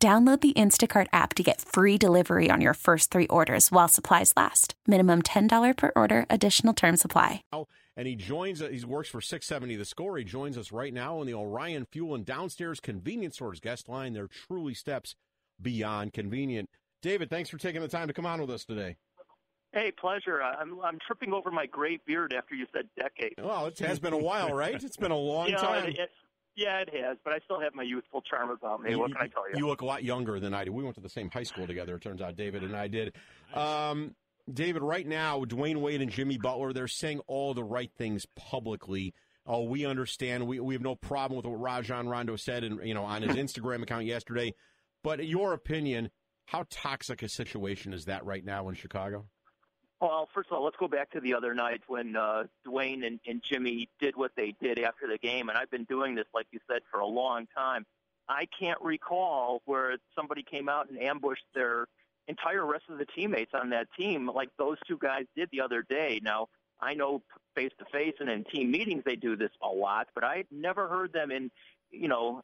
Download the Instacart app to get free delivery on your first three orders while supplies last. Minimum $10 per order, additional term supply. And he joins, he works for 670 The Score. He joins us right now on the Orion Fuel and Downstairs Convenience Stores guest line. They're truly steps beyond convenient. David, thanks for taking the time to come on with us today. Hey, pleasure. I'm I'm tripping over my gray beard after you said decade. Well, it has been a while, right? It's been a long You know, time. it- it- yeah, it has, but I still have my youthful charm about me. what can I tell you? You look a lot younger than I do. We went to the same high school together. It turns out David and I did. Um, David, right now, Dwyane Wade and Jimmy Butler, they're saying all the right things publicly. Oh, we understand. We we have no problem with what Rajon Rondo said, and you know, on his Instagram account yesterday. But in your opinion, how toxic a situation is that right now in Chicago? Well, first of all, let's go back to the other night when uh, Dwyane and, and Jimmy did what they did after the game, and I've been doing this, like you said, for a long time. I can't recall where somebody came out and ambushed their entire rest of the teammates on that team like those two guys did the other day. Now, I know face to face and in team meetings they do this a lot, but I never heard them in, you know,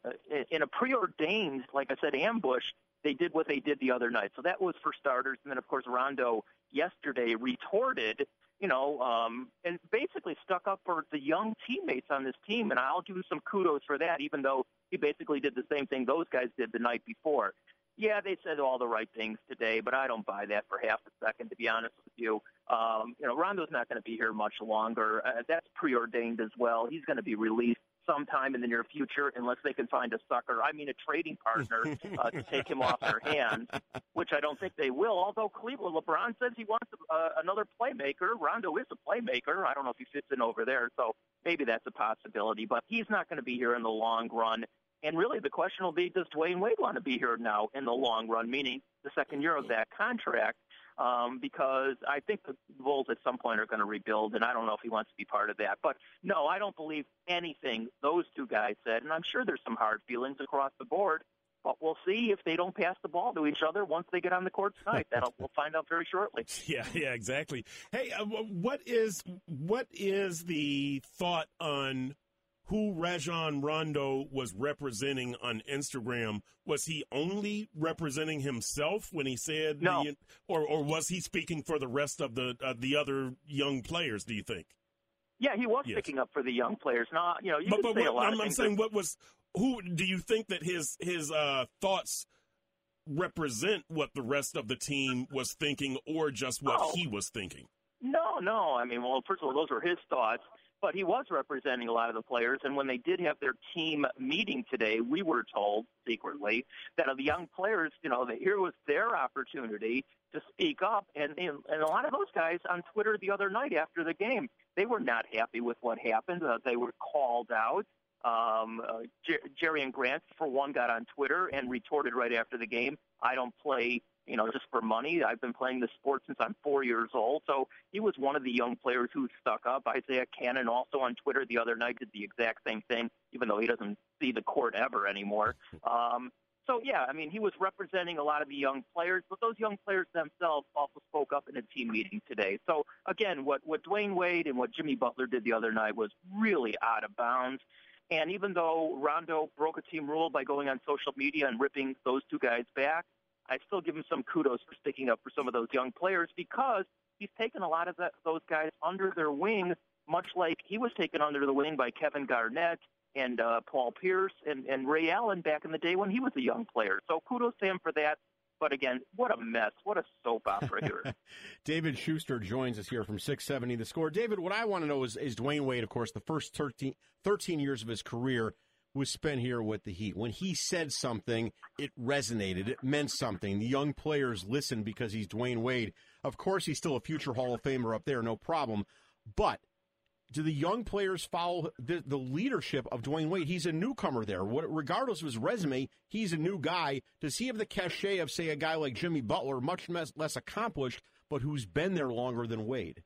in a preordained, like I said, ambush. They did what they did the other night. So that was for starters. And then, of course, Rondo yesterday retorted, you know, um, and basically stuck up for the young teammates on this team. And I'll give him some kudos for that, even though he basically did the same thing those guys did the night before. Yeah, they said all the right things today, but I don't buy that for half a second, to be honest with you. Um, you know, Rondo's not going to be here much longer. Uh, that's preordained as well. He's going to be released sometime in the near future unless they can find a sucker, I mean a trading partner, uh, to take him off their hands, which I don't think they will. Although Cleveland, LeBron says he wants uh, another playmaker. Rondo is a playmaker. I don't know if he fits in over there, so maybe that's a possibility. But he's not going to be here in the long run. And really, the question will be: Does Dwyane Wade want to be here now in the long run, meaning the second year of that contract? Um, because I think the Bulls at some point are going to rebuild, and I don't know if he wants to be part of that. But no, I don't believe anything those two guys said, and I'm sure there's some hard feelings across the board. But we'll see if they don't pass the ball to each other once they get on the court tonight. That'll we'll find out very shortly. Yeah, yeah, exactly. Hey, uh, what is what is the thought on who Rajon Rondo was representing on Instagram? Was he only representing himself when he said no, the, or or was he speaking for the rest of the uh, the other young players? Do you think? Yeah, he was yes. picking up for the young players. Not you know, you but, but say what, a lot I'm, I'm saying, what was who? Do you think that his his uh, thoughts represent what the rest of the team was thinking, or just what oh. he was thinking? No, no. I mean, well, first of all, those were his thoughts, but he was representing a lot of the players. And when they did have their team meeting today, we were told secretly that the young players, you know, that here was their opportunity to speak up. And, and a lot of those guys on Twitter the other night after the game, they were not happy with what happened. Uh, they were called out. Um, uh, Jer- Jerian Grant, for one, got on Twitter and retorted right after the game. I don't play you know, just for money. I've been playing the sport since I'm four years old. So he was one of the young players who stuck up. Isaiah Canaan also on Twitter the other night did the exact same thing, even though he doesn't see the court ever anymore. Um, so yeah, I mean, he was representing a lot of the young players, but those young players themselves also spoke up in a team meeting today. So again, what what Dwyane Wade and what Jimmy Butler did the other night was really out of bounds. And even though Rondo broke a team rule by going on social media and ripping those two guys back, I still give him some kudos for sticking up for some of those young players because he's taken a lot of that, those guys under their wing, much like he was taken under the wing by Kevin Garnett and uh, Paul Pierce and, and Ray Allen back in the day when he was a young player. So kudos to him for that. But again, what a mess. What a soap opera here. David Schuster joins us here from 670 The Score. David, what I want to know is, is Dwyane Wade, of course, the first 13, 13 years of his career was spent here with the Heat. When he said something, it resonated. It meant something. The young players listened because he's Dwyane Wade. Of course, he's still a future Hall of Famer up there, no problem. But do the young players follow the, the leadership of Dwyane Wade? He's a newcomer there. What, regardless of his resume, he's a new guy. Does he have the cachet of, say, a guy like Jimmy Butler, much less, less accomplished, but who's been there longer than Wade?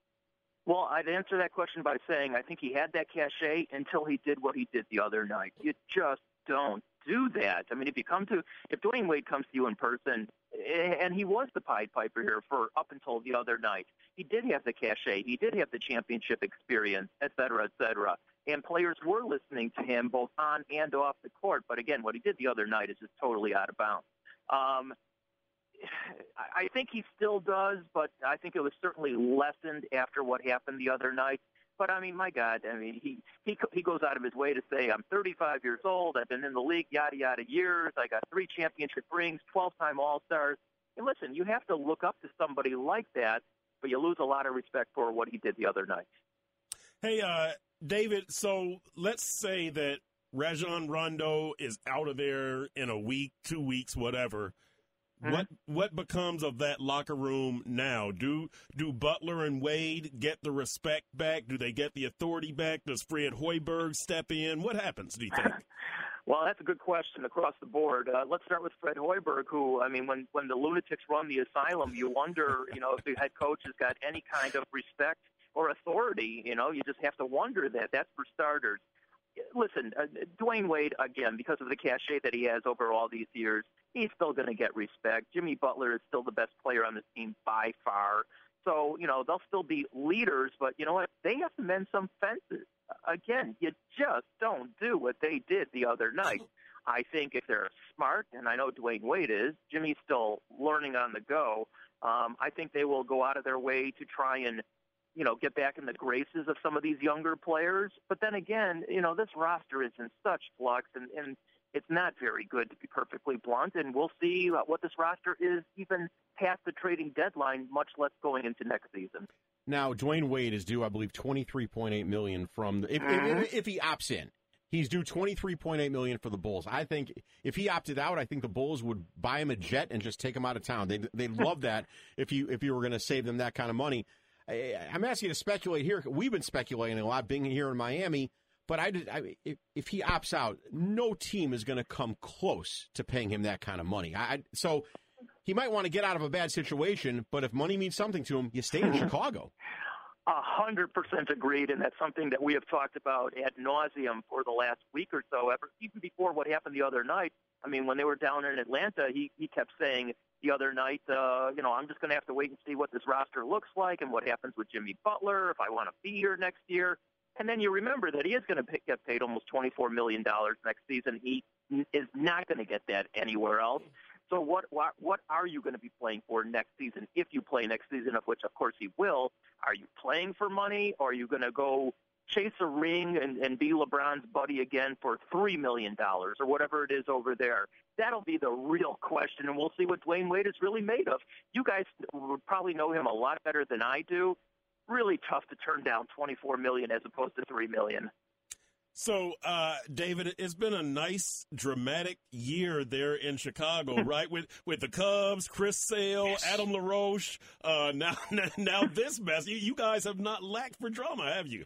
Well, I'd answer that question by saying I think he had that cachet until he did what he did the other night. You just don't do that. I mean, if you come to, if Dwyane Wade comes to you in person, and he was the Pied Piper here for up until the other night, he did have the cachet, he did have the championship experience, et cetera, et cetera. And players were listening to him both on and off the court. But again, what he did the other night is just totally out of bounds. Um, I think he still does, but I think it was certainly lessened after what happened the other night. But I mean, my God, I mean, he he he goes out of his way to say, "I'm 35 years old. I've been in the league yada yada years. I got three championship rings, 12-time All-Stars." And listen, you have to look up to somebody like that, but you lose a lot of respect for what he did the other night. Hey, uh, David. So let's say that Rajon Rondo is out of there in a week, two weeks, whatever. Mm-hmm. What what becomes of that locker room now? Do do Butler and Wade get the respect back? Do they get the authority back? Does Fred Hoiberg step in? What happens? Do you think? well, that's a good question across the board. Uh, let's start with Fred Hoiberg, who I mean, when when the lunatics run the asylum, you wonder, you know, if the head coach has got any kind of respect or authority. You know, you just have to wonder that. That's for starters listen, uh, Dwyane Wade again because of the cachet that he has over all these years, he's still going to get respect. Jimmy Butler is still the best player on the team by far. So you know they'll still be leaders, but you know what? They have to mend some fences. Again, you just don't do what they did the other night. I think if they're smart, and I know Dwyane Wade is, Jimmy's still learning on the go. Um, I think they will go out of their way to try and you know, get back in the graces of some of these younger players. But then again, you know, this roster is in such flux and, and it's not very good to be perfectly blunt. And we'll see what this roster is even past the trading deadline, much less going into next season. Now, Dwyane Wade is due, I believe, twenty three point eight million from the, if, mm-hmm. if, if he opts in. He's due twenty three point eight million for the Bulls. I think if he opted out, I think the Bulls would buy him a jet and just take him out of town. They they love that if you if you were going to save them that kind of money. I, am asking you to speculate here. We've been speculating a lot being here in Miami, but I, did, I if, if, he opts out, no team is going to come close to paying him that kind of money. I, so he might want to get out of a bad situation, but if money means something to him, you stay in Chicago. A hundred percent agreed, and that's something that we have talked about ad nauseum for the last week or so. Ever even before what happened the other night. I mean, when they were down in Atlanta, he he kept saying the other night, uh, you know, I'm just going to have to wait and see what this roster looks like and what happens with Jimmy Butler if I want to be here next year. And then you remember that he is going to get paid almost $24 million next season. He is not going to get that anywhere else. So what, what what are you going to be playing for next season if you play next season, of which of course he will? Are you playing for money, or are you going to go chase a ring and, and be LeBron's buddy again for three million dollars or whatever it is over there. That'll be the real question, and we'll see what Dwyane Wade is really made of. You guys probably know him a lot better than I do. Really tough to turn down twenty four million as opposed to three million. So, uh, David, it's been a nice, dramatic year there in Chicago, right? With with the Cubs, Chris Sale, yes. Adam LaRoche. Uh, now, now this mess. You, you guys have not lacked for drama, have you?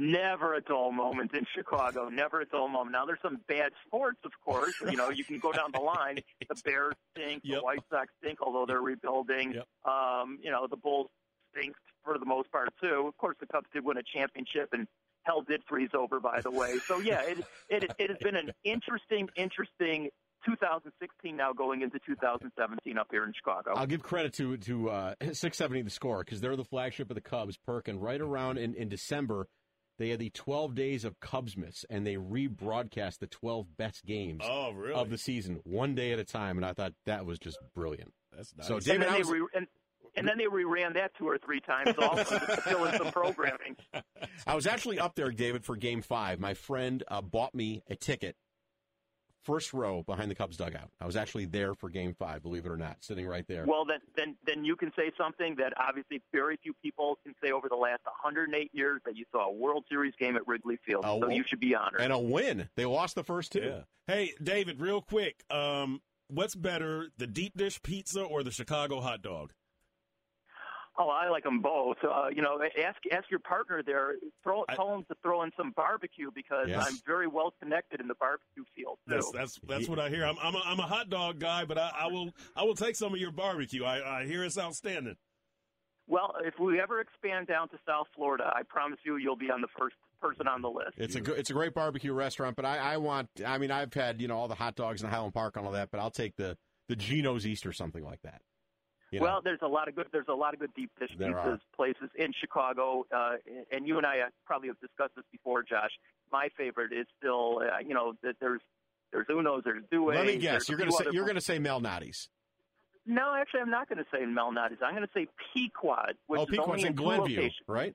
Never a dull moment in Chicago. Never a dull moment. Now there's some bad sports, of course. You know, you can go down the line. The Bears stink. Yep. The White Sox stink, although they're rebuilding. Yep. Um, you know, the Bulls stink for the most part too. Of course, the Cubs did win a championship, and hell did freeze over, by the way. So yeah, it it it has been an interesting, interesting 2016 now going into 2017 up here in Chicago. I'll give credit to to uh, 670 the score because they're the flagship of the Cubs. Perkin right around in, in December they had the 12 days of Cubsmas, and they rebroadcast the 12 best games oh, really? of the season one day at a time. And I thought that was just brilliant. That's nice. So, David, and then, re- and, and then they reran that two or three times also to fill in some programming. I was actually up there, David, for Game Five. My friend uh, bought me a ticket first row behind the Cubs dugout. I was actually there for Game Five, believe it or not, sitting right there. Well, then, then, then you can say something that obviously very few people can say over the last 108 years that you saw a World Series game at Wrigley Field. A so you should be honored. And a win. They lost the first two. Yeah. Hey, David, real quick, um, what's better, the deep dish pizza or the Chicago hot dog? Oh, I like them both. Uh, you know, ask ask your partner there. Throw I- tell him to throw in some barbecue because Yes. I'm very well connected in the barbecue field too. That's that's that's what I hear. I'm I'm a, I'm a hot dog guy, but I, I will I will take some of your barbecue. I, I hear it's outstanding. Well, if we ever expand down to South Florida, I promise you, you'll be on the first person on the list. It's a good, it's a great barbecue restaurant, but I, I want. I mean, I've had you know all the hot dogs in Highland Park and all that, but I'll take the the Geno's East or something like that. You know? Well, there's a lot of good. There's a lot of good deep dish There pizzas are. places in Chicago, uh, and you and I uh, probably have discussed this before, Josh. My favorite is still, uh, you know, that there's there's Uno's, there's Dewey. let me guess. You're gonna say you're gonna say Malnati's. No, actually, I'm not going to say Malnati's. I'm going to say Pequod, which oh, is Pequod's only in Glenview, locations. right?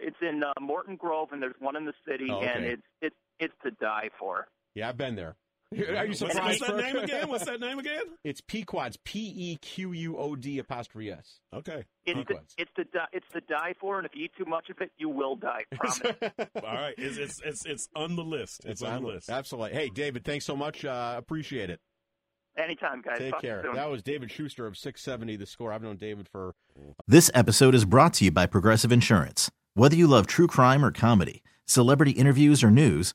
It's in uh, Morton Grove, and there's one in the city, Oh, and it's it's it's to die for. Yeah, I've been there. Are you surprised? what's that name again? What's that name again? It's Pequod's. P E Q U O D apostrophe S. Okay. It's to, Pequod's. it's the die. It's to die for, and if you eat too much of it, you will die. Promise. All right. It's it's it's, it's on the list. It's, on the list. Absolutely. Hey, David, thanks so much. Uh, appreciate it. Anytime, guys. Take Talk care. soon. That was David Schuster of 670 The Score. I've known David for This episode is brought to you by Progressive Insurance. Whether you love true crime or comedy, celebrity interviews or news,